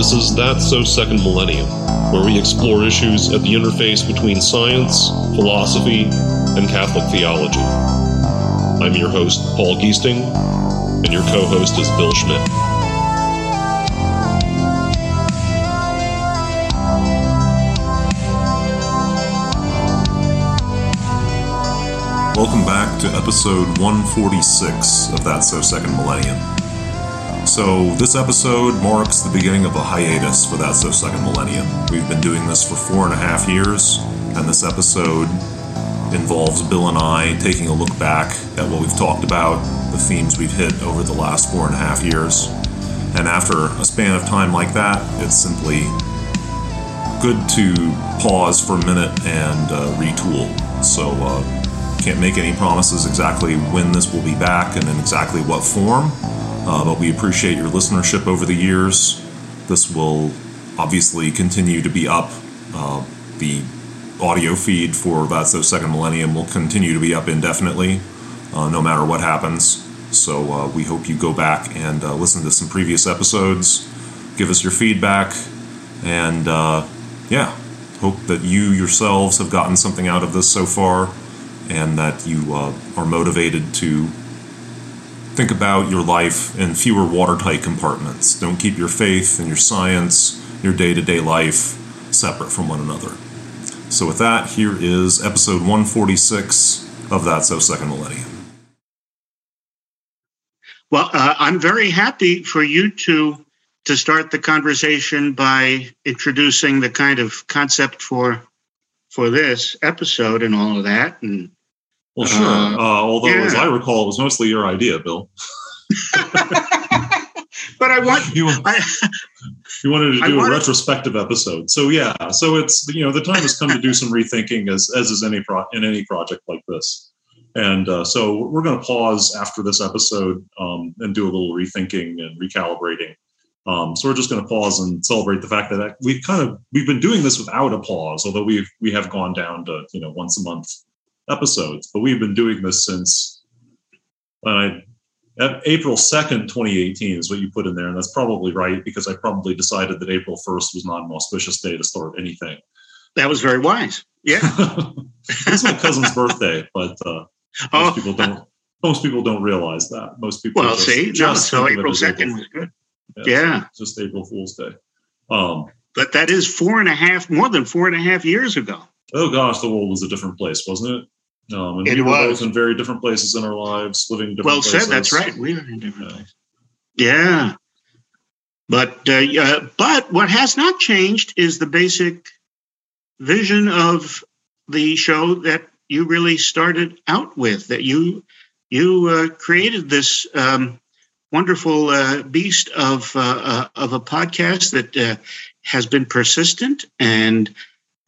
This is That's So Second Millennium, where we explore issues at the interface between science, philosophy, and Catholic theology. I'm your host, Paul Giesting, and your co host is Bill Schmidt. Welcome back to episode 146 of That's So Second Millennium. So, this episode marks the beginning of a hiatus for That's So Second Millennium. We've been doing this for four and a half years, and this episode involves Bill and I taking a look back at what we've talked about, the themes we've hit over the last four and a half years. And after a span of time like that, it's simply good to pause for a minute and uh, retool. So, uh, can't make any promises exactly when this will be back and in exactly what form, uh, but we appreciate your listenership over the years. This will obviously continue to be up. Uh, the audio feed for That's So Second Millennium will continue to be up indefinitely, uh, no matter what happens. So uh, we hope you go back and uh, listen to some previous episodes, give us your feedback, and uh, yeah, hope that you yourselves have gotten something out of this so far and that you are motivated to think about your life in fewer watertight compartments. Don't keep your faith and your science, your day to day life separate from one another. So, with that, here is episode 146 of That's So Second Millennium. Well, uh, I'm very happy for you to to start the conversation by introducing the kind of concept for for this episode and all of that, and well, sure. Uh, uh, although, yeah. as I recall, it was mostly your idea, Bill. but I want you. I, you wanted to do wanted, a retrospective episode, so yeah. So it's you know the time has come to do some rethinking, as as is any pro in any project like this. And uh, so we're going to pause after this episode um, and do a little rethinking and recalibrating. Um, so we're just going to pause and celebrate the fact that we've kind of we've been doing this without a pause, although we've we have gone down to you know once a month episodes, but we've been doing this since I, April 2nd, 2018 is what you put in there. And that's probably right because I probably decided that April 1st was not an auspicious day to start anything. That was very wise. Yeah. it's my cousin's birthday, but uh, most oh. people don't. Most people don't realize that. Most people. Well, just, see, just no, so April second was good. Yeah, yeah. just April Fool's Day. Um, but that is four and a half, more than four and a half years ago. Oh gosh, the world was a different place, wasn't it? Um, and it we were was. both in very different places in our lives, living different well places. said. That's right. We are in different yeah. places. Yeah, but uh, uh, but what has not changed is the basic vision of the show that you really started out with. That you you uh, created this um, wonderful uh, beast of uh, uh, of a podcast that has been persistent and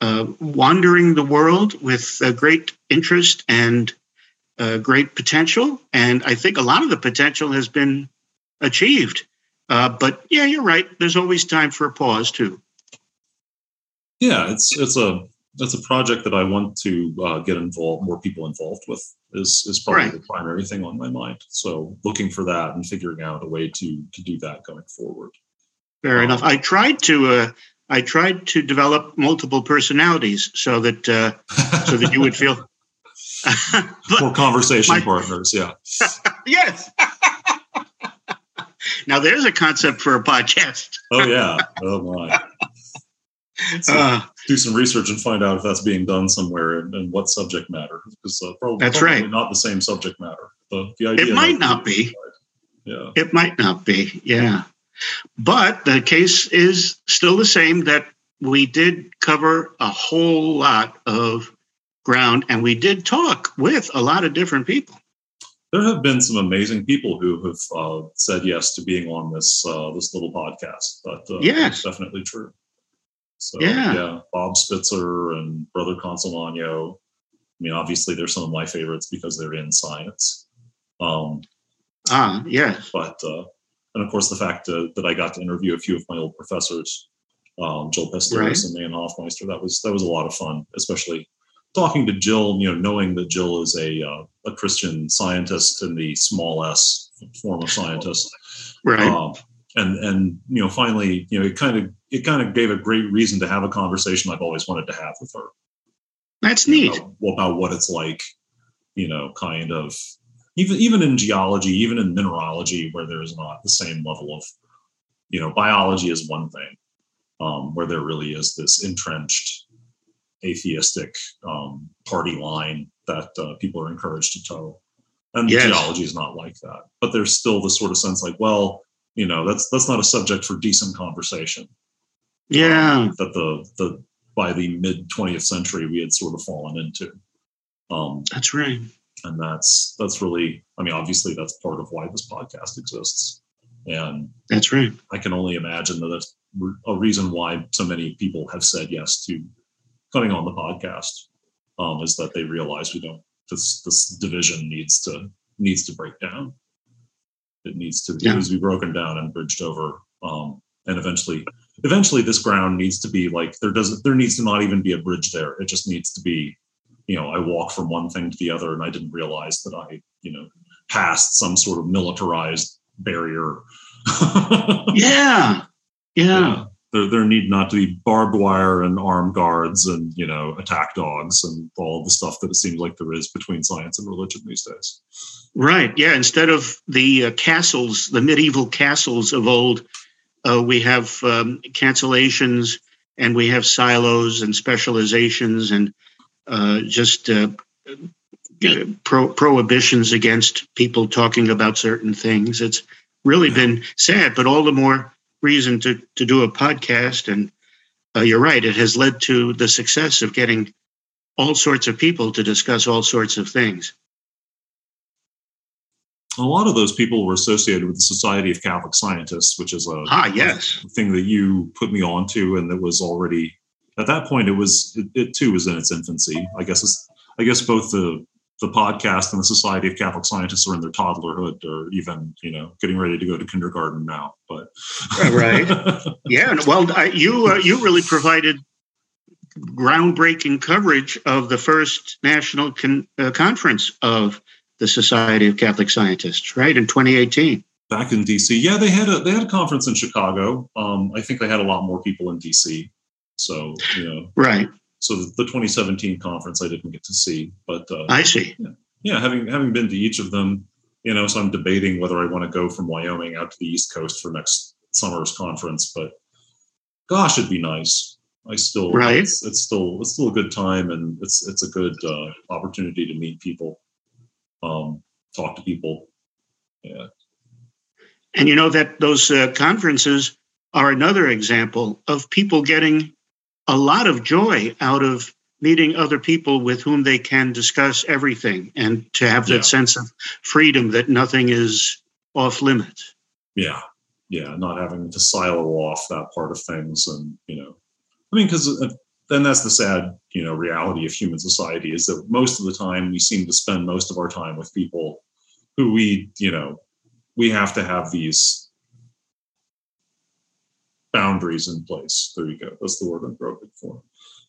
uh, wandering the world with a great interest and uh, great potential. And I think a lot of the potential has been achieved. Uh, but yeah, you're right. There's always time for a pause too. Yeah, it's it's a that's a project that I want to uh, get involved, more people involved with is is probably right. the primary thing on my mind. So looking for that and figuring out a way to to do that going forward. Fair um, enough. I tried to uh, I tried to develop multiple personalities so that uh, so that you would feel for conversation my, partners. Yeah. yes. now there's a concept for a podcast. oh yeah. Oh my. So uh, do some research and find out if that's being done somewhere and, and what subject matter. Because uh, probably, that's probably right. not the same subject matter. The, the idea it might not be. Yeah. It might not be. Yeah. But the case is still the same that we did cover a whole lot of ground and we did talk with a lot of different people. There have been some amazing people who have uh, said yes to being on this uh, this little podcast. But uh, yeah, it's definitely true. So yeah. yeah, Bob Spitzer and Brother Consolmagno. I mean, obviously, they're some of my favorites because they're in science. Um, ah, yes. But uh, and of course the fact uh, that I got to interview a few of my old professors, um, Pasteris right. and Dan Hoffmeister. That was that was a lot of fun, especially talking to Jill. You know, knowing that Jill is a uh, a Christian scientist in the small s form of scientist. Right. Um, and and you know finally you know it kind of it kind of gave a great reason to have a conversation I've always wanted to have with her. That's neat about, about what it's like, you know, kind of even even in geology, even in mineralogy, where there's not the same level of, you know, biology is one thing, um, where there really is this entrenched atheistic um, party line that uh, people are encouraged to toe. And yes. geology is not like that. But there's still this sort of sense like, well, you know, that's that's not a subject for decent conversation. Yeah. Um, that the the by the mid 20th century we had sort of fallen into. Um, that's right. And that's that's really, I mean, obviously that's part of why this podcast exists. And that's right. I can only imagine that that's a reason why so many people have said yes to coming on the podcast um, is that they realize we don't this this division needs to needs to break down. It needs to, yeah. needs to be broken down and bridged over, um, and eventually, eventually, this ground needs to be like there doesn't there needs to not even be a bridge there. It just needs to be, you know, I walk from one thing to the other, and I didn't realize that I, you know, passed some sort of militarized barrier. yeah. yeah. yeah there, there need not to be barbed wire and armed guards and you know attack dogs and all the stuff that it seems like there is between science and religion these days. Right. Yeah. Instead of the uh, castles the medieval castles of old uh, we have um, cancellations and we have silos and specializations and uh, just uh, pro- prohibitions against people talking about certain things. It's really yeah. been sad but all the more reason to, to do a podcast. And uh, you're right, it has led to the success of getting all sorts of people to discuss all sorts of things. A lot of those people were associated with the Society of Catholic Scientists, which is a, ah, yes. Thing that you put me onto, and that was already at that point. It was it, it too was in its infancy. I guess it's I guess both the the podcast and the Society of Catholic Scientists are in their toddlerhood or even, you know, getting ready to go to kindergarten now. But right, yeah. Well, I, you uh, you really provided groundbreaking coverage of the first national con- uh, conference of the Society of Catholic Scientists, right in 2018. Back in DC, yeah, they had a they had a conference in Chicago. Um, I think they had a lot more people in DC. So you know, right so the 2017 conference I didn't get to see, but uh, I see. Yeah, yeah, having having been to each of them, you know, so I'm debating whether I want to go from Wyoming out to the East Coast for next summer's conference. But gosh, it'd be nice. I still right. It's, it's still it's still a good time, and it's it's a good uh, opportunity to meet people, um, talk to people. Yeah. And you know that those uh, conferences are another example of people getting a lot of joy out of meeting other people with whom they can discuss everything and to have that yeah. sense of freedom that nothing is off limits. Yeah. Yeah. Not having to silo off that part of things. And, you know, I mean, because uh, then that's the sad, you know, reality of human society is that most of the time we seem to spend most of our time with people who we, you know, we have to have these boundaries in place. There you go. That's the word I'm groping for.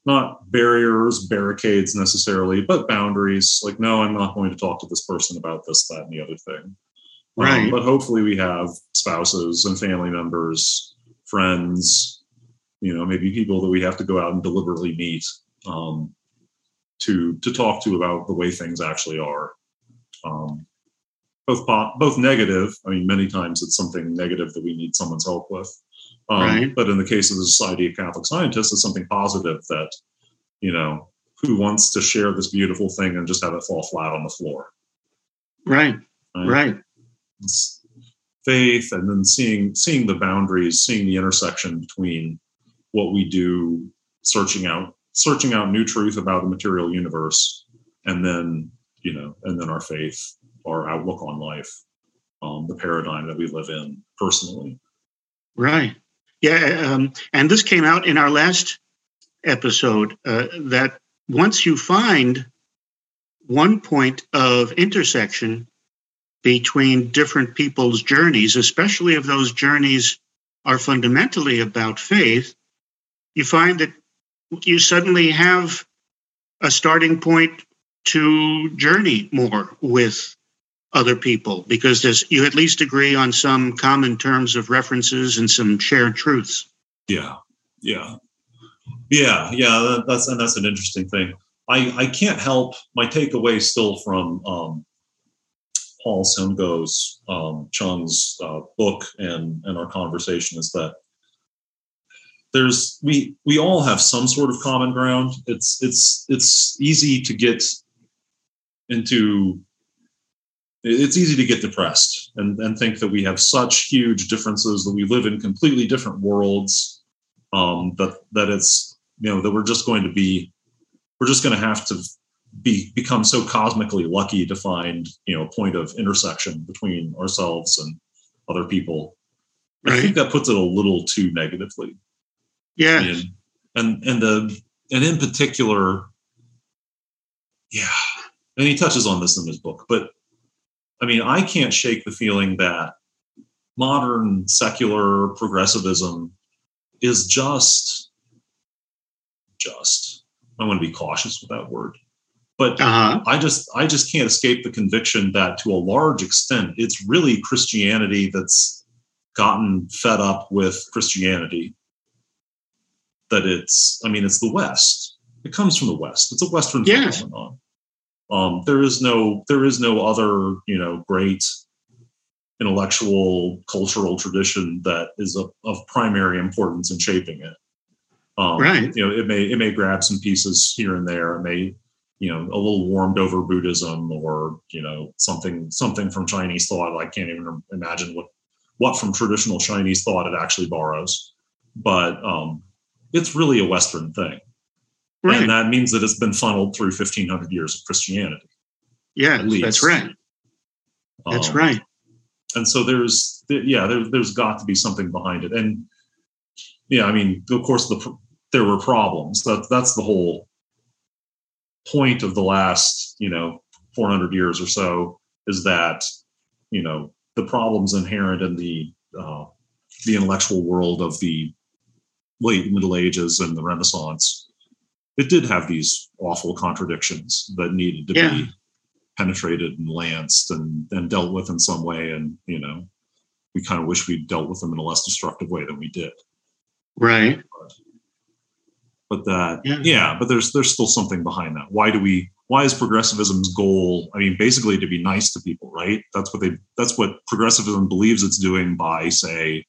Not barriers, barricades necessarily, but boundaries. Like, no, I'm not going to talk to this person about this, that, and the other thing. Um, right. Um, but hopefully, we have spouses and family members, friends, you know, maybe people that we have to go out and deliberately meet um, to to talk to about the way things actually are. Um, both both negative. I mean, many times it's something negative that we need someone's help with, um, right. But in the case of the Society of Catholic Scientists, it's something positive that, you know, who wants to share this beautiful thing and just have it fall flat on the floor? Right. Right. right. Faith and then seeing seeing the boundaries, seeing the intersection between what we do, searching out searching out new truth about the material universe, and then you know, and then our faith, our outlook on life, um, the paradigm that we live in personally. Right. Yeah, um, and this came out in our last episode uh, that once you find one point of intersection between different people's journeys, especially if those journeys are fundamentally about faith, you find that you suddenly have a starting point to journey more with other people because there's you at least agree on some common terms of references and some shared truths. Yeah, yeah, yeah, yeah. That's and that's an interesting thing. I I can't help my takeaway still from um, Paul Seung-go's um, Chung's uh, book and and our conversation is that there's we we all have some sort of common ground. It's it's it's easy to get into it's easy to get depressed and, and think that we have such huge differences that we live in completely different worlds um, that that it's you know that we're just going to be we're just going to have to be become so cosmically lucky to find you know a point of intersection between ourselves and other people. Right. I think that puts it a little too negatively. Yeah, and and and the and in particular, yeah, and he touches on this in his book, but I mean, I can't shake the feeling that modern secular progressivism is just just I want to be cautious with that word. But uh-huh. I just I just can't escape the conviction that to a large extent it's really Christianity that's gotten fed up with Christianity. That it's I mean it's the West. It comes from the West. It's a Western yes. phenomenon. Um, there is no there is no other you know great intellectual cultural tradition that is of, of primary importance in shaping it. Um, right. You know, it may it may grab some pieces here and there. It may you know a little warmed over Buddhism or you know something something from Chinese thought. I can't even imagine what what from traditional Chinese thought it actually borrows, but um, it's really a Western thing. Right. And that means that it's been funneled through 1500 years of Christianity. Yeah, that's right. That's um, right. And so there's, yeah, there, there's got to be something behind it. And yeah, I mean, of course, the there were problems. That that's the whole point of the last, you know, 400 years or so is that, you know, the problems inherent in the uh, the intellectual world of the late Middle Ages and the Renaissance it did have these awful contradictions that needed to yeah. be penetrated and lanced and, and dealt with in some way. And, you know, we kind of wish we'd dealt with them in a less destructive way than we did. Right. But, but that, yeah. yeah, but there's, there's still something behind that. Why do we, why is progressivism's goal? I mean, basically to be nice to people, right? That's what they, that's what progressivism believes it's doing by say,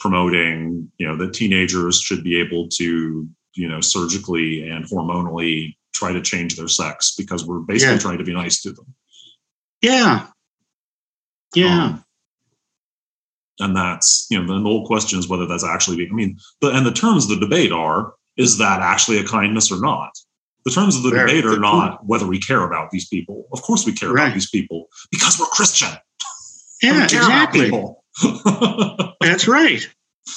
promoting, you know, that teenagers should be able to you know, surgically and hormonally try to change their sex because we're basically yeah. trying to be nice to them. Yeah. Yeah. Um, and that's, you know, the whole question is whether that's actually, I mean, the, and the terms of the debate are, is that actually a kindness or not? The terms of the Very debate are not whether we care about these people. Of course we care right. about these people because we're Christian. Yeah, exactly. that's right.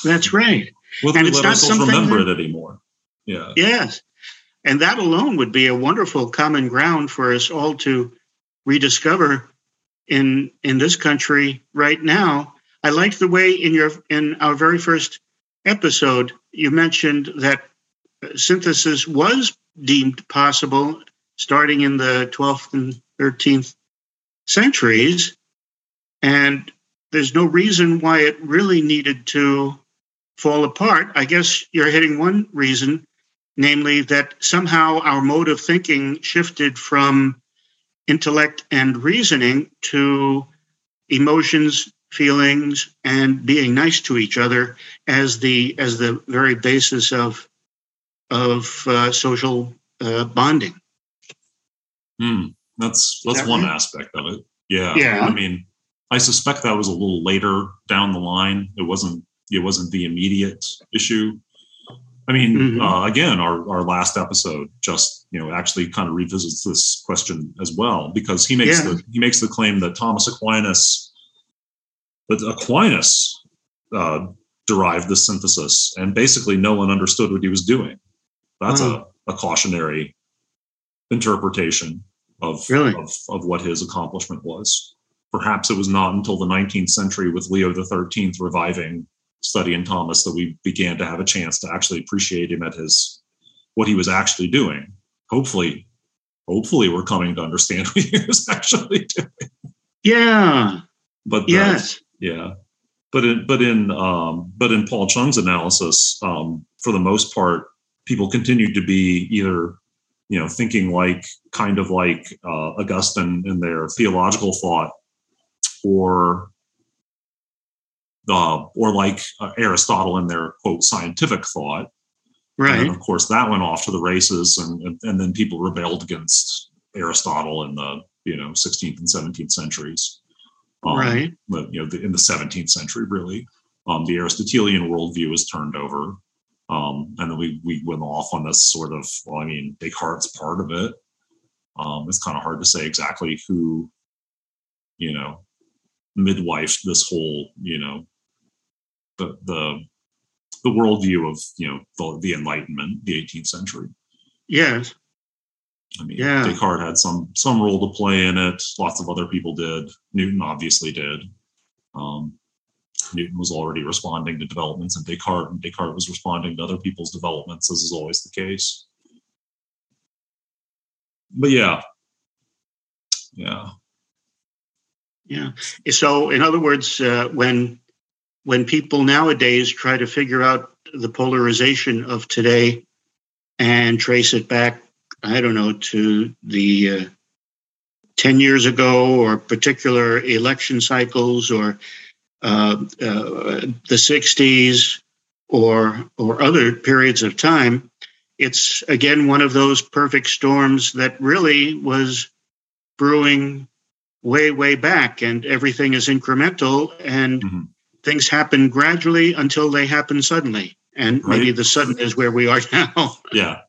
That's right. Whether and we let ourselves remember that, it anymore. Yeah. Yes. And that alone would be a wonderful common ground for us all to rediscover in in this country right now. I liked the way in your in our very first episode you mentioned that uh, synthesis was deemed possible starting in the 12th and 13th centuries and there's no reason why it really needed to fall apart. I guess you're hitting one reason namely that somehow our mode of thinking shifted from intellect and reasoning to emotions feelings and being nice to each other as the as the very basis of of uh, social uh, bonding. Hmm. that's that's that one right? aspect of it. Yeah. Yeah. I mean i suspect that was a little later down the line. It wasn't it wasn't the immediate issue I mean, mm-hmm. uh, again, our, our last episode just you know actually kind of revisits this question as well because he makes yeah. the he makes the claim that Thomas Aquinas that Aquinas uh, derived the synthesis, and basically no one understood what he was doing. That's a, a cautionary interpretation of, really? of of what his accomplishment was. Perhaps it was not until the 19th century with Leo XIII reviving studying Thomas that we began to have a chance to actually appreciate him at his what he was actually doing. Hopefully, hopefully we're coming to understand what he was actually doing. Yeah. But yes. Yeah. But in but in um, but in Paul Chung's analysis, um, for the most part, people continued to be either you know thinking like kind of like uh, Augustine in their theological thought, or uh, or like uh, Aristotle in their quote scientific thought. Right. And of course, that went off to the races, and, and and then people rebelled against Aristotle in the you know 16th and 17th centuries. Um, right. But you know, the, in the 17th century, really, um, the Aristotelian worldview was turned over, um, and then we we went off on this sort of. Well, I mean, Descartes part of it. Um, it's kind of hard to say exactly who, you know, midwife this whole you know the the the worldview of you know the, the Enlightenment, the 18th century. Yes. I mean, yeah. Descartes had some some role to play in it. Lots of other people did. Newton obviously did. Um, Newton was already responding to developments in Descartes, and Descartes was responding to other people's developments, as is always the case. But yeah, yeah, yeah. So, in other words, uh, when when people nowadays try to figure out the polarization of today and trace it back I don't know, to the uh, 10 years ago or particular election cycles or uh, uh, the 60s or, or other periods of time, it's again one of those perfect storms that really was brewing way, way back, and everything is incremental and mm-hmm. Things happen gradually until they happen suddenly. And right. maybe the sudden is where we are now. yeah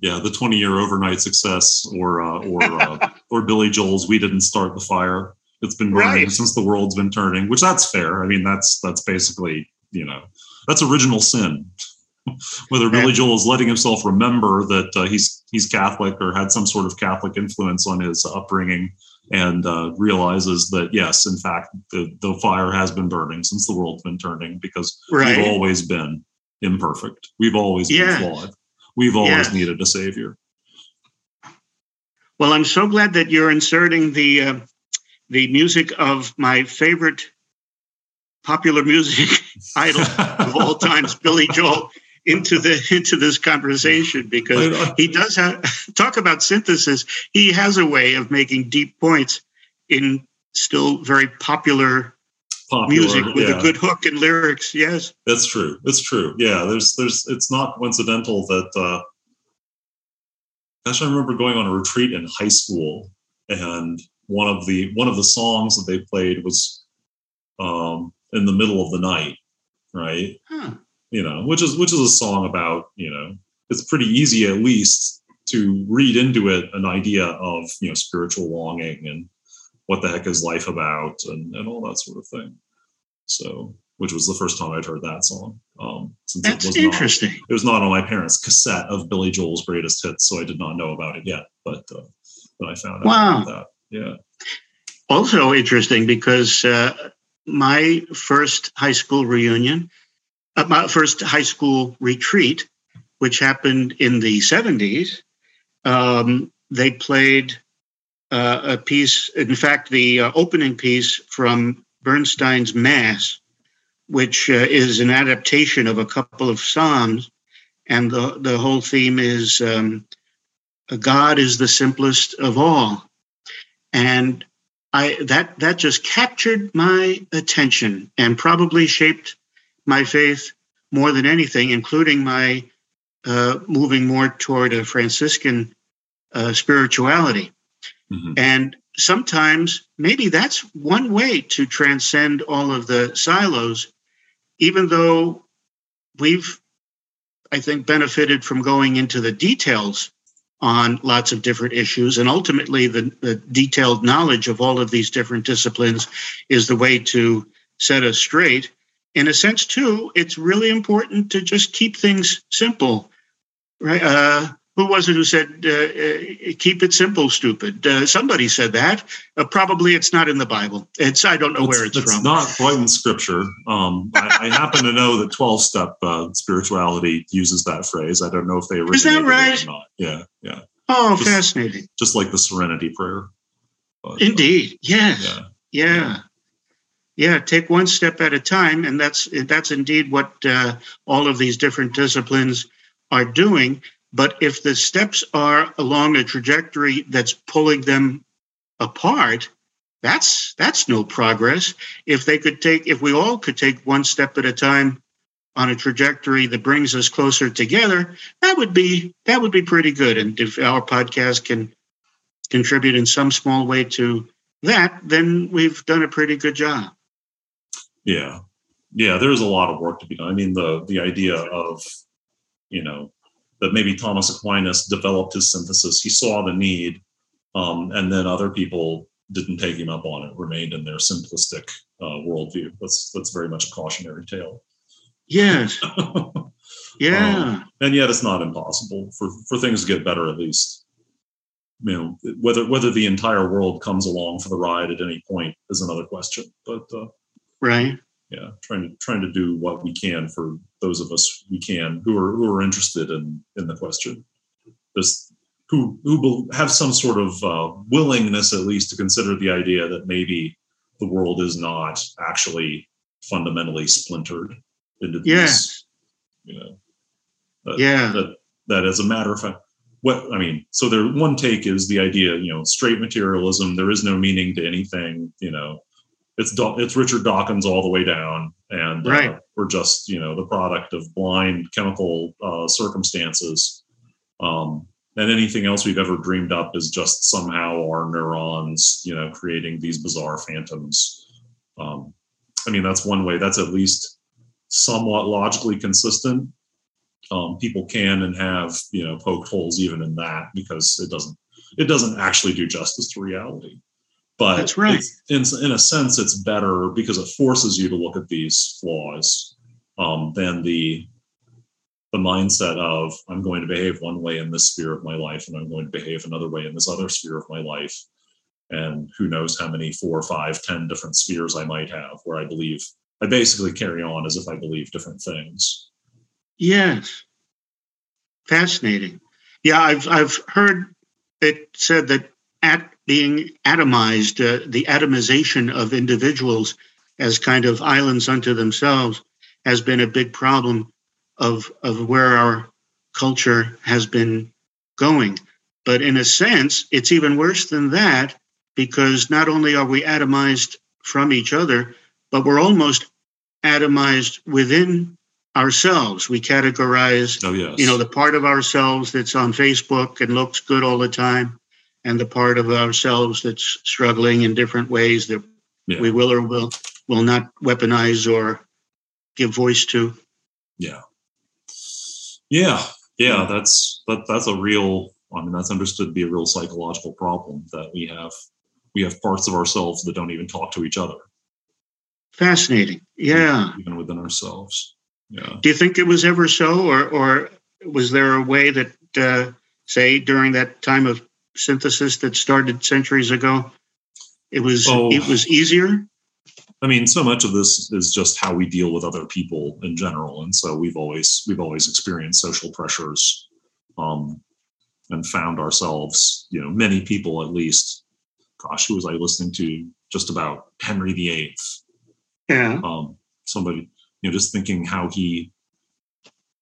yeah, the 20 year overnight success or uh, or uh, or Billy Joel's "We Didn't Start the Fire." It's been burning right. since the world's been turning, which that's fair. I mean, that's that's basically you know that's original sin. Whether Billy Joel is letting himself remember that uh, he's he's Catholic or had some sort of Catholic influence on his upbringing, and uh, realizes that yes, in fact, the, the fire has been burning since the world's been turning because right. we've always been imperfect. We've always been flawed. We've always yes. needed a savior. Well, I'm so glad that you're inserting the uh, the music of my favorite popular music idol of all times, Billy Joel, into the into this conversation because he does have talk about synthesis. He has a way of making deep points in still very popular Popular, music with yeah. a good hook and lyrics. Yes, that's true. That's true. Yeah, there's there's it's not coincidental that. uh Gosh, I remember going on a retreat in high school, and one of the one of the songs that they played was um, in the middle of the night, right? Huh. You know, which is which is a song about you know it's pretty easy at least to read into it an idea of you know spiritual longing and what the heck is life about and, and all that sort of thing. So, which was the first time I'd heard that song. Um, since That's it was interesting. Not, it was not on my parents' cassette of Billy Joel's greatest hits, so I did not know about it yet. But uh, but I found out wow. that. Yeah. Also interesting because uh, my first high school reunion, uh, my first high school retreat, which happened in the 70s, um, they played uh, a piece, in fact, the uh, opening piece from Bernstein's Mass, which uh, is an adaptation of a couple of Psalms. And the, the whole theme is um, God is the simplest of all. And I that that just captured my attention and probably shaped my faith more than anything, including my uh, moving more toward a Franciscan uh, spirituality. Mm-hmm. And sometimes maybe that's one way to transcend all of the silos, even though we've, I think, benefited from going into the details on lots of different issues. And ultimately, the, the detailed knowledge of all of these different disciplines is the way to set us straight. In a sense, too, it's really important to just keep things simple, right? Uh, who was it who said uh, uh, keep it simple stupid? Uh, somebody said that. Uh, probably it's not in the bible. It's i don't know it's, where it's, from. it's from. not quite in scripture. Um, I, I, happen to know that 12 step uh, spirituality uses that phrase. I don't know if they originated is that right or not. Yeah yeah. Oh just, fascinating. just like the serenity prayer. But, indeed. Yes. yeah. Yeah. Yeah, take one step at a time, and that's that's indeed what uh, all of these different disciplines are doing. But if the steps are along a trajectory that's pulling them apart, that's that's no progress. If they could take, if we all could take one step at a time on a trajectory that brings us closer together, that would be that would be pretty good. And if our podcast can contribute in some small way to that, then we've done a pretty good job. Yeah, yeah. There's a lot of work to be done. I mean, the the idea of you know that maybe Thomas Aquinas developed his synthesis. He saw the need, um, and then other people didn't take him up on it. Remained in their simplistic uh, worldview. That's that's very much a cautionary tale. Yes. yeah. Um, and yet, it's not impossible for for things to get better. At least, you know, whether whether the entire world comes along for the ride at any point is another question. But uh, right. Yeah, trying to trying to do what we can for those of us we can who are who are interested in in the question. This who who will have some sort of uh, willingness at least to consider the idea that maybe the world is not actually fundamentally splintered into these, yes. you know, that, yeah, that, that as a matter of fact, what I mean, so there one take is the idea, you know, straight materialism. There is no meaning to anything. You know, it's it's Richard Dawkins all the way down, and uh, right. Uh, we're just you know the product of blind chemical uh, circumstances. Um, and anything else we've ever dreamed up is just somehow our neurons, you know, creating these bizarre phantoms. Um, I mean, that's one way. That's at least somewhat logically consistent. Um, people can and have you know poked holes even in that because it doesn't it doesn't actually do justice to reality. But that's right. In in a sense, it's better because it forces you to look at these flaws um, than the the mindset of I'm going to behave one way in this sphere of my life and I'm going to behave another way in this other sphere of my life. And who knows how many four, five, ten different spheres I might have where I believe I basically carry on as if I believe different things. Yes. Fascinating. Yeah, I've I've heard it said that at being atomized, uh, the atomization of individuals as kind of islands unto themselves has been a big problem of of where our culture has been going. But in a sense, it's even worse than that because not only are we atomized from each other, but we're almost atomized within ourselves. We categorize, oh, yes. you know, the part of ourselves that's on Facebook and looks good all the time, and the part of ourselves that's struggling in different ways that yeah. we will or will will not weaponize or give voice to. Yeah, yeah, yeah. That's that. That's a real. I mean, that's understood to be a real psychological problem that we have. We have parts of ourselves that don't even talk to each other. Fascinating. Yeah. Even within ourselves. Yeah. Do you think it was ever so, or or was there a way that, uh, say, during that time of synthesis that started centuries ago, it was oh. it was easier? I mean, so much of this is just how we deal with other people in general, and so we've always we've always experienced social pressures, um, and found ourselves, you know, many people at least. Gosh, who was I listening to? Just about Henry VIII yeah. Um, somebody, you know, just thinking how he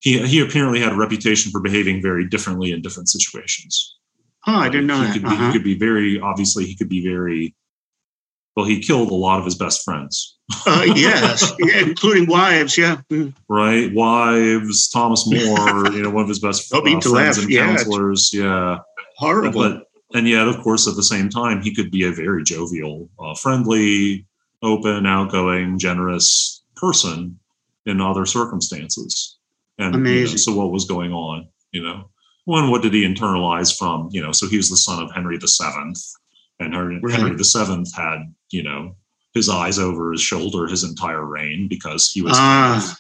he he apparently had a reputation for behaving very differently in different situations. Oh, I didn't know he that. Could be, uh-huh. He could be very obviously he could be very well. He killed a lot of his best friends. uh, yes, yeah, including wives. Yeah, mm. right. Wives. Thomas More, you know, one of his best uh, friends laugh. and yeah, counselors. Yeah, horrible. But, and yet, of course, at the same time, he could be a very jovial, uh, friendly, open, outgoing, generous person in other circumstances. And Amazing. You know, so what was going on? You know, one, what did he internalize from? You know, so he was the son of Henry the Seventh, and Henry, right. Henry the Seventh had you know his eyes over his shoulder his entire reign because he was. Kind of, ah.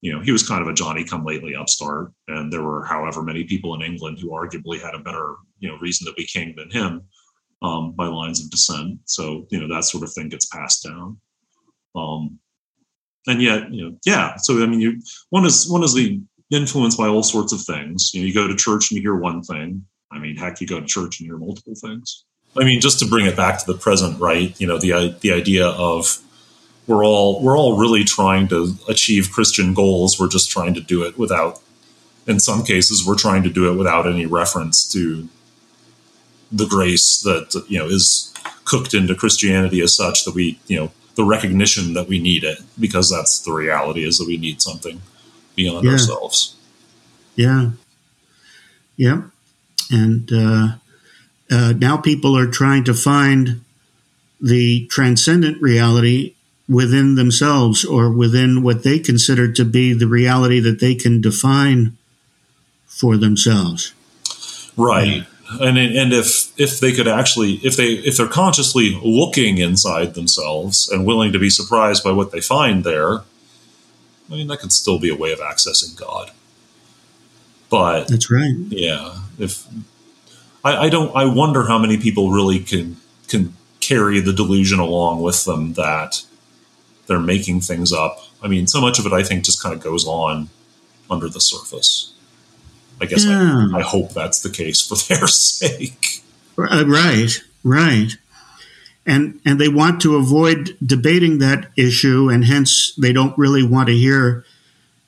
you know, he was kind of a Johnny come lately upstart, and there were however many people in England who arguably had a better, you know, reason to be king than him um, by lines of descent. So you know that sort of thing gets passed down. Um, and yet, you know, yeah. So I mean, you one is one is the influenced by all sorts of things. You know, you go to church and you hear one thing. I mean, heck, you go to church and hear multiple things. I mean, just to bring it back to the present, right? You know, the the idea of we're all we're all really trying to achieve Christian goals. We're just trying to do it without. In some cases, we're trying to do it without any reference to the grace that you know is cooked into Christianity as such that we you know the recognition that we need it because that's the reality is that we need something beyond yeah. ourselves. Yeah. Yeah. And uh, uh, now people are trying to find the transcendent reality within themselves or within what they consider to be the reality that they can define for themselves. Right. And and if if they could actually if they if they're consciously looking inside themselves and willing to be surprised by what they find there, I mean that could still be a way of accessing God. But that's right. Yeah. If I, I don't I wonder how many people really can can carry the delusion along with them that they're making things up. I mean, so much of it I think just kind of goes on under the surface. I guess yeah. I, I, hope that's the case for their sake. Uh, right, right. And and they want to avoid debating that issue, and hence they don't really want to hear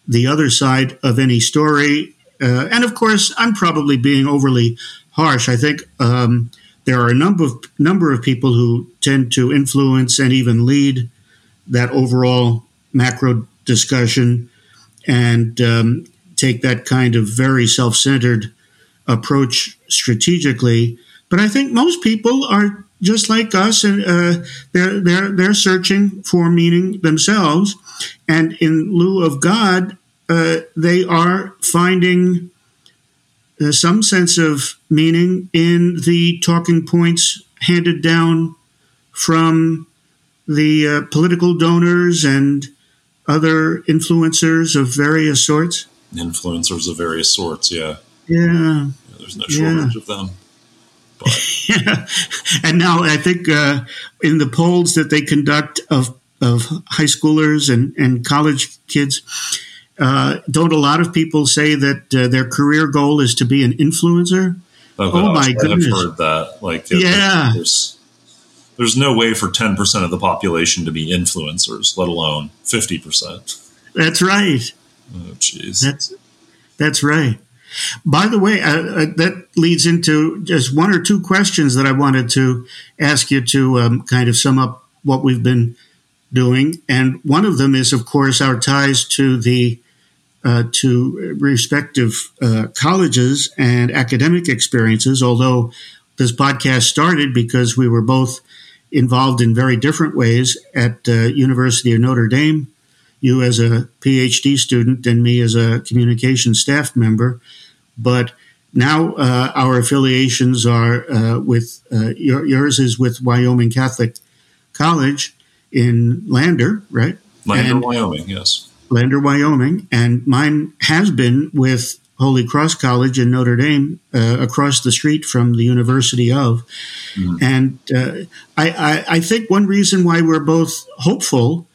the other side of any story. Uh, and of course, I'm probably being overly harsh. I think um, there are a number of number of people who tend to influence and even lead that overall macro discussion and um, take that kind of very self centered approach strategically. But I think most people are just like us, and uh, they're they're they're searching for meaning themselves, and in lieu of God, uh, they are finding uh, some sense of meaning in the talking points handed down from the uh, political donors and other influencers of various sorts? Influencers of various sorts, yeah. Yeah. yeah there's no shortage yeah. of them. yeah. And now I think uh, in the polls that they conduct of, of high schoolers and, and college kids, uh, don't a lot of people say that uh, their career goal is to be an influencer? Oh, oh my goodness! I've heard that. Like, yeah, there's, there's no way for 10% of the population to be influencers, let alone 50%. That's right. Oh, jeez. That's, that's right. By the way, uh, uh, that leads into just one or two questions that I wanted to ask you to um, kind of sum up what we've been doing. And one of them is, of course, our ties to the uh, to respective uh, colleges and academic experiences. Although this podcast started because we were both involved in very different ways at uh, University of Notre Dame. You as a PhD student and me as a communication staff member, but now uh, our affiliations are uh, with uh, your, yours is with Wyoming Catholic College in Lander, right? Lander, and Wyoming, yes. Lander, Wyoming, and mine has been with Holy Cross College in Notre Dame, uh, across the street from the University of. Mm-hmm. And uh, I, I, I, think one reason why we're both hopeful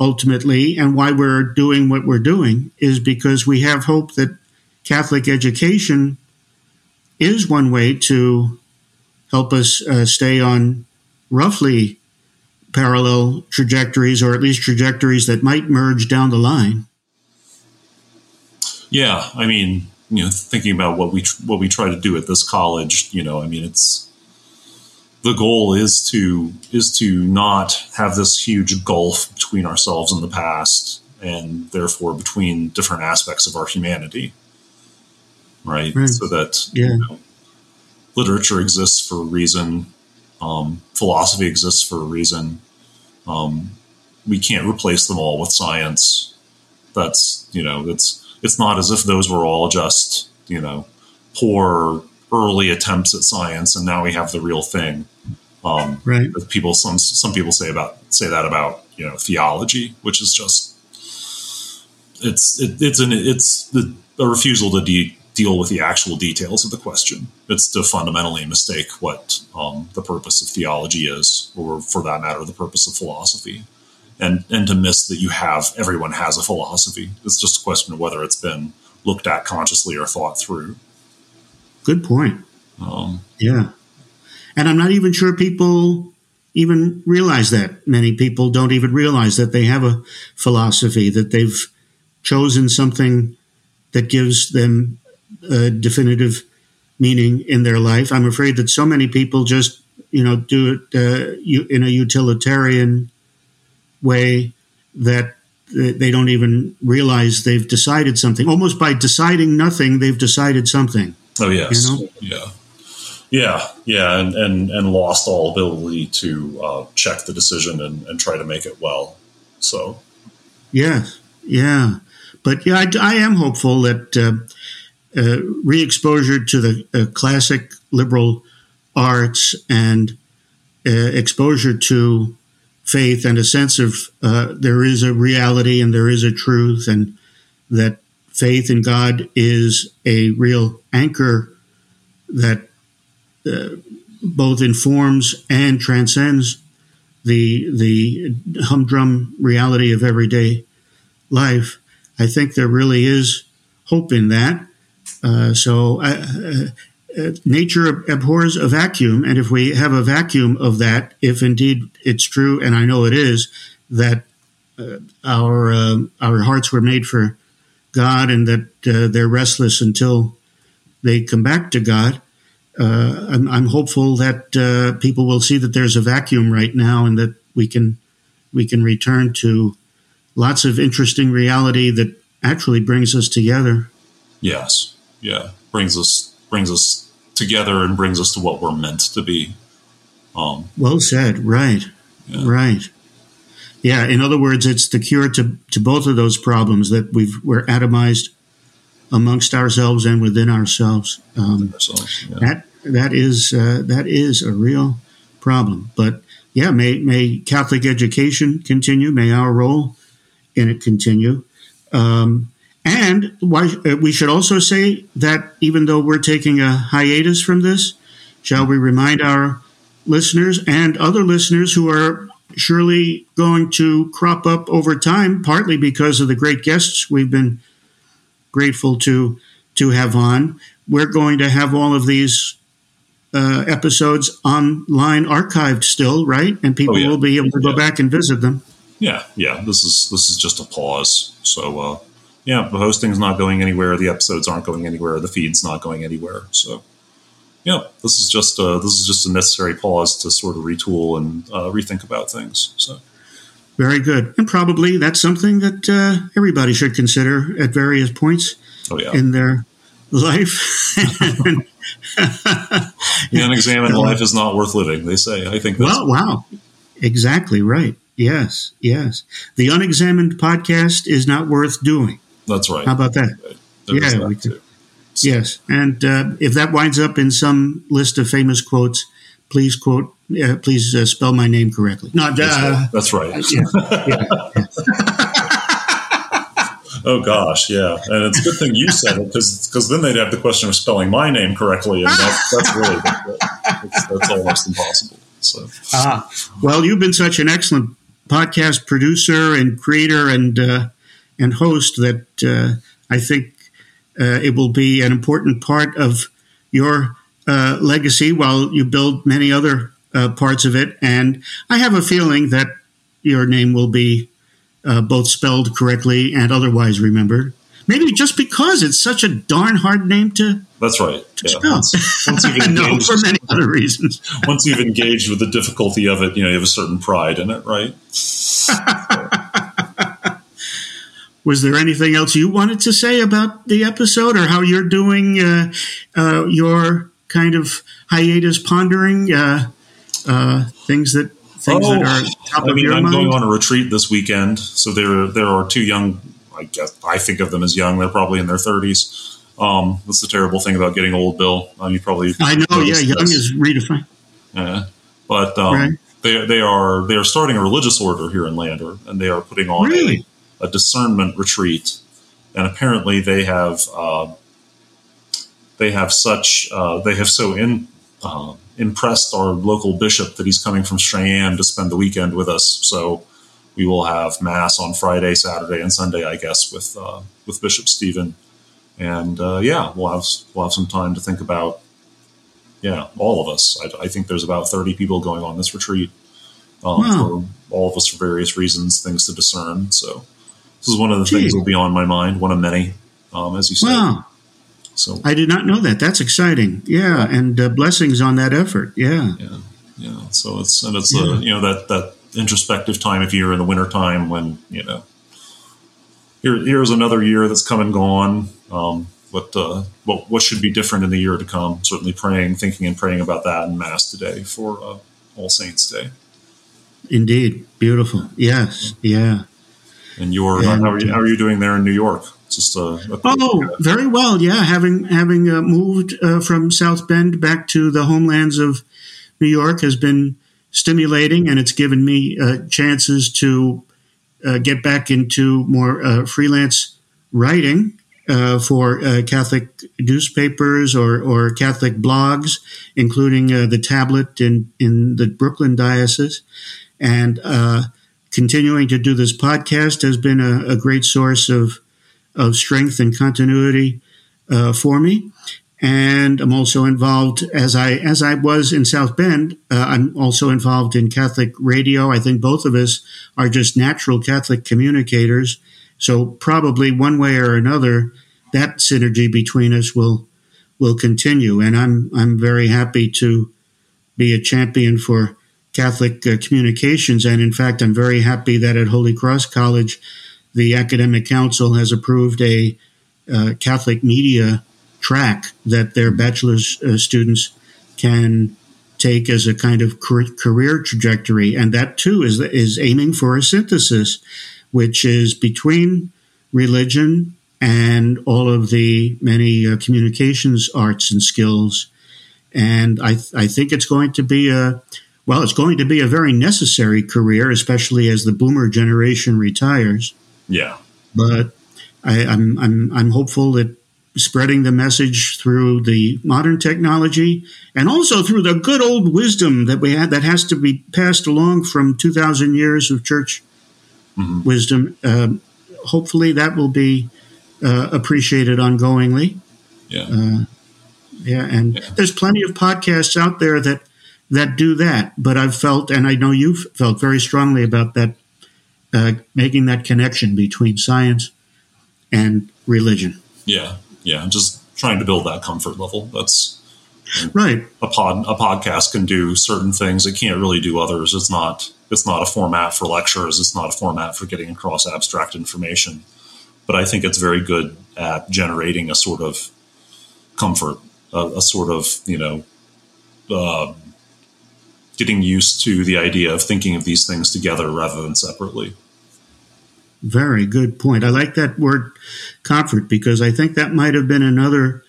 ultimately and why we're doing what we're doing is because we have hope that Catholic education is one way to help us uh, stay on roughly parallel trajectories or at least trajectories that might merge down the line. Yeah, I mean, you know, thinking about what we what we try to do at this college, you know, I mean, it's the goal is to is to not have this huge gulf between ourselves and the past, and therefore between different aspects of our humanity, right? right. So that yeah. You know, literature exists for a reason, um, philosophy exists for a reason. Um, we can't replace them all with science. That's you know, it's it's not as if those were all just you know poor early attempts at science and now we have the real thing um, right people some some people say about say that about you know theology which is just it's it, it's an it's the, a refusal to de- deal with the actual details of the question it's to fundamentally mistake what um, the purpose of theology is or for that matter the purpose of philosophy and and to miss that you have everyone has a philosophy. It's just a question of whether it's been looked at consciously or thought through. Good point. Um, yeah, and I'm not even sure people even realize that. Many people don't even realize that they have a philosophy, that they've chosen something that gives them a definitive meaning in their life. I'm afraid that so many people just, you know, do it uh, in a utilitarian way that they don't even realize they've decided something. Almost by deciding nothing, they've decided something. Oh yes, you know? yeah. Yeah, yeah, and, and, and lost all ability to uh, check the decision and, and try to make it well. So, yeah, yeah, but yeah, I, I am hopeful that uh, uh, re-exposure to the uh, classic liberal arts and uh, exposure to faith and a sense of uh, there is a reality and there is a truth and that faith in God is a real anchor that uh, both informs and transcends the the humdrum reality of everyday life. I think there really is hope in that. Uh, so uh, uh, nature abhors a vacuum, and if we have a vacuum of that, if indeed it's true, and I know it is, that uh, our our hearts were made for God, and that they're restless until they come back to God uh, I'm, I'm, hopeful that uh, people will see that there's a vacuum right now, and that we can we can return to lots of interesting reality that actually brings us together. Yes, yeah, brings us brings us together and brings us to what we're meant to be. Um, well said. Right. Yeah. Right. Yeah. In other words, it's the cure to, to both of those problems that we've we're atomized amongst ourselves and within ourselves. Um, ourselves yeah. That that is uh, that is a real problem. But yeah, may may Catholic education continue. May our role in it continue. Um, and why, uh, we should also say that even though we're taking a hiatus from this, shall we remind our listeners and other listeners who are surely going to crop up over time, partly because of the great guests we've been grateful to to have on. We're going to have all of these uh, episodes online archived still, right? And people oh, yeah. will be able to go yeah. back and visit them. Yeah, yeah. This is this is just a pause. So uh, yeah, the hosting's not going anywhere. The episodes aren't going anywhere. The feed's not going anywhere. So yeah, this is just a, this is just a necessary pause to sort of retool and uh, rethink about things. So. Very good. And probably that's something that uh, everybody should consider at various points oh, yeah. in their life. the unexamined life is not worth living, they say. I think that's. Well, wow. Exactly right. Yes, yes. The unexamined podcast is not worth doing. That's right. How about that? Right. yeah. We. Yes. And uh, if that winds up in some list of famous quotes, please quote, uh, please uh, spell my name correctly. No, that's right. That's right. yeah, yeah, yeah. Oh gosh, yeah, and it's a good thing you said it because because then they'd have the question of spelling my name correctly, and that, that's really that's, that's, almost impossible. So, uh, well, you've been such an excellent podcast producer and creator and uh, and host that uh, I think uh, it will be an important part of your uh, legacy while you build many other uh, parts of it. And I have a feeling that your name will be uh, both spelled correctly and otherwise remembered. Maybe just because it's such a darn hard name to. That's right. To yeah. spell. Once, once you've engaged, no, for many other reasons. once you've engaged with the difficulty of it, you know you have a certain pride in it, right? Was there anything else you wanted to say about the episode, or how you're doing uh, uh, your kind of hiatus pondering uh, uh things that things oh, that are top I mean, of your I'm mind? going on a retreat this weekend, so there there are two young. I guess I think of them as young. They're probably in their 30s. Um, that's the terrible thing about getting old, Bill. Um, you probably I know. Yeah, young this. is redefined. Yeah, but um, right. they they are they are starting a religious order here in Lander, and they are putting on really? A, discernment retreat, and apparently they have uh, they have such uh, they have so in uh, impressed our local bishop that he's coming from Cheyenne to spend the weekend with us. So we will have mass on Friday, Saturday, and Sunday, I guess, with uh, with Bishop Steven. And uh, yeah, we'll have we'll have some time to think about yeah, all of us. I, I, think there's about 30 people going on this retreat. Um, Wow. For all of us for various reasons, things to discern. So this is one of the Gee. things that will be on my mind, one of many, um, as you said. Wow. So I did not know that. That's exciting. Yeah. And uh, blessings on that effort. Yeah. yeah, yeah. So it's and it's Yeah. uh, you know that that introspective time of year in the winter time when you know here here's another year that's come and gone. Um, what uh, what what should be different in the year to come? Certainly praying, thinking, and praying about that in mass today for uh, All Saints Day. Indeed. Beautiful. Yes. Yeah. And you're And, how, are you, how are you doing there in New York? Just a, a Oh, very well. Yeah, having having uh, moved uh, from South Bend back to the homelands of New York has been stimulating, and it's given me uh, chances to uh, get back into more uh, freelance writing uh, for uh, Catholic newspapers or, or Catholic blogs, including uh, the Tablet in in the Brooklyn diocese, and uh, continuing to do this podcast has been a, a great source of of strength and continuity uh, for me. And I'm also involved as I as I was in South Bend. Uh, I'm also involved in Catholic radio. I think both of us are just natural Catholic communicators. So probably one way or another, that synergy between us will will continue. And I'm I'm very happy to be a champion for Catholic uh, communications. And in fact, I'm very happy that at Holy Cross College, the academic council has approved a uh, Catholic media track that their bachelor's uh, students can take as a kind of career trajectory, and that too is is aiming for a synthesis, which is between religion and all of the many uh, communications arts and skills, and I th- I think it's going to be a well, it's going to be a very necessary career, especially as the boomer generation retires yeah, but I, I'm I'm I'm hopeful that spreading the message through the modern technology and also through the good old wisdom that we had that has to be passed along from two thousand years of church Mhm. wisdom. Um hopefully, that will be uh, appreciated ongoingly. yeah, Uh, yeah, and Yeah. there's plenty of podcasts out there that that do that. But I've felt, and I know you've felt very strongly about that, uh, making that connection between science and religion. yeah, yeah. Just trying to build that comfort level. That's Right. a pod a podcast can do certain things it can't really do others it's not it's not a format for lectures it's not a format for getting across abstract information but i think it's very good at generating a sort of comfort a, a sort of you know um getting used to the idea of thinking of these things together rather than separately Very good point. I like that word comfort because I think that might have been another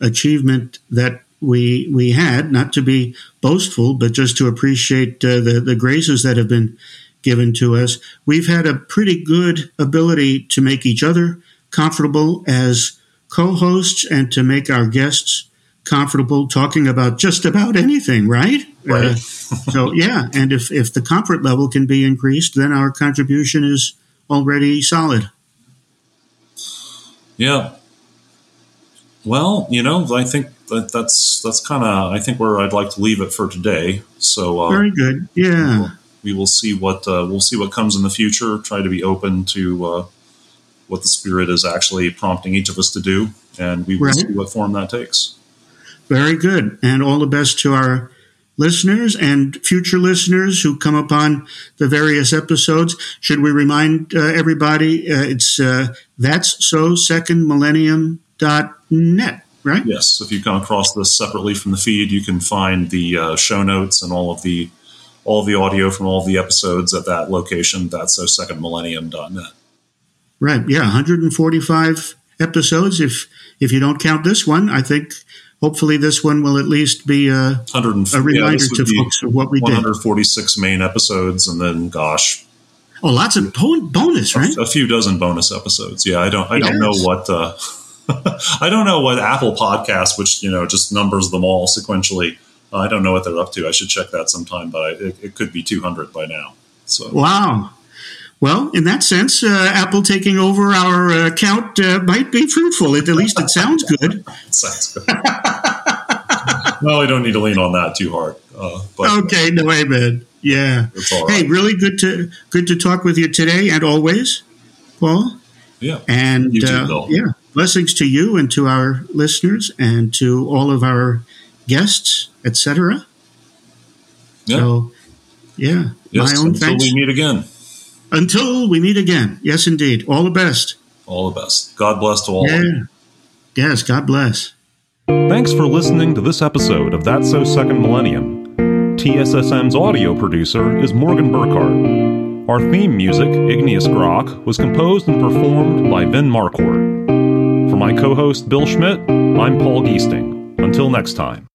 achievement that we we had, not to be boastful, but just to appreciate uh, the the graces that have been given to us. We've had a pretty good ability to make each other comfortable as co-hosts and to make our guests comfortable talking about just about anything, right? Right. Uh, so yeah, and if if the comfort level can be increased, then our contribution is already solid. yeah well you know i think that that's that's kind of i think where i'd like to leave it for today so uh, Very good. Yeah. we will see what uh, we'll see what comes in the future. Try to be open to uh, what the spirit is actually prompting each of us to do, and we will Right. see what form that takes. Very good. And all the best to our listeners and future listeners who come upon the various episodes. Should we remind uh, everybody uh, it's uh, that's so second millennium dot net, right? Yes, if you come across this separately from the feed, you can find the uh, show notes and all of the all of the audio from all of the episodes at that location. That's so second millennium dot net. Right. Yeah. 145 episodes. If if you don't count this one, I think hopefully this one will at least be a, a reminder this to folks of what we did. 146 main episodes, and then gosh, Oh, lots of bon- bonus, right? a few dozen bonus episodes. Yeah, I don't I don't know what uh, I don't know what Apple Podcast, which you know just numbers them all sequentially. Uh, I don't know what they're up to. I should check that sometime, but I, it, it could be 200 by now. So Wow. Well, in that sense, uh, Apple taking over our uh, account uh, might be fruitful. At least it sounds good. sounds good. well, we don't need to lean on that too hard. Uh, but, okay, no, amen. Yeah. Hey, really good to good to talk with you today and always, Paul. Yeah. And too, uh, yeah, blessings to you and to our listeners and to all of our guests, etc. Yeah. So, yeah, yes, my own until thanks. we meet again. Until we meet again. Yes, indeed. All the best. All the best. God bless to all. Yeah. Yes. God bless. Thanks for listening to this episode of That's So Second Millennium. TSSM's audio producer is Morgan Burkhardt. Our theme music, Igneous Grok, was composed and performed by Vin Marquardt. For my co host Bill Schmitt, I'm Paul Giesting. Until next time.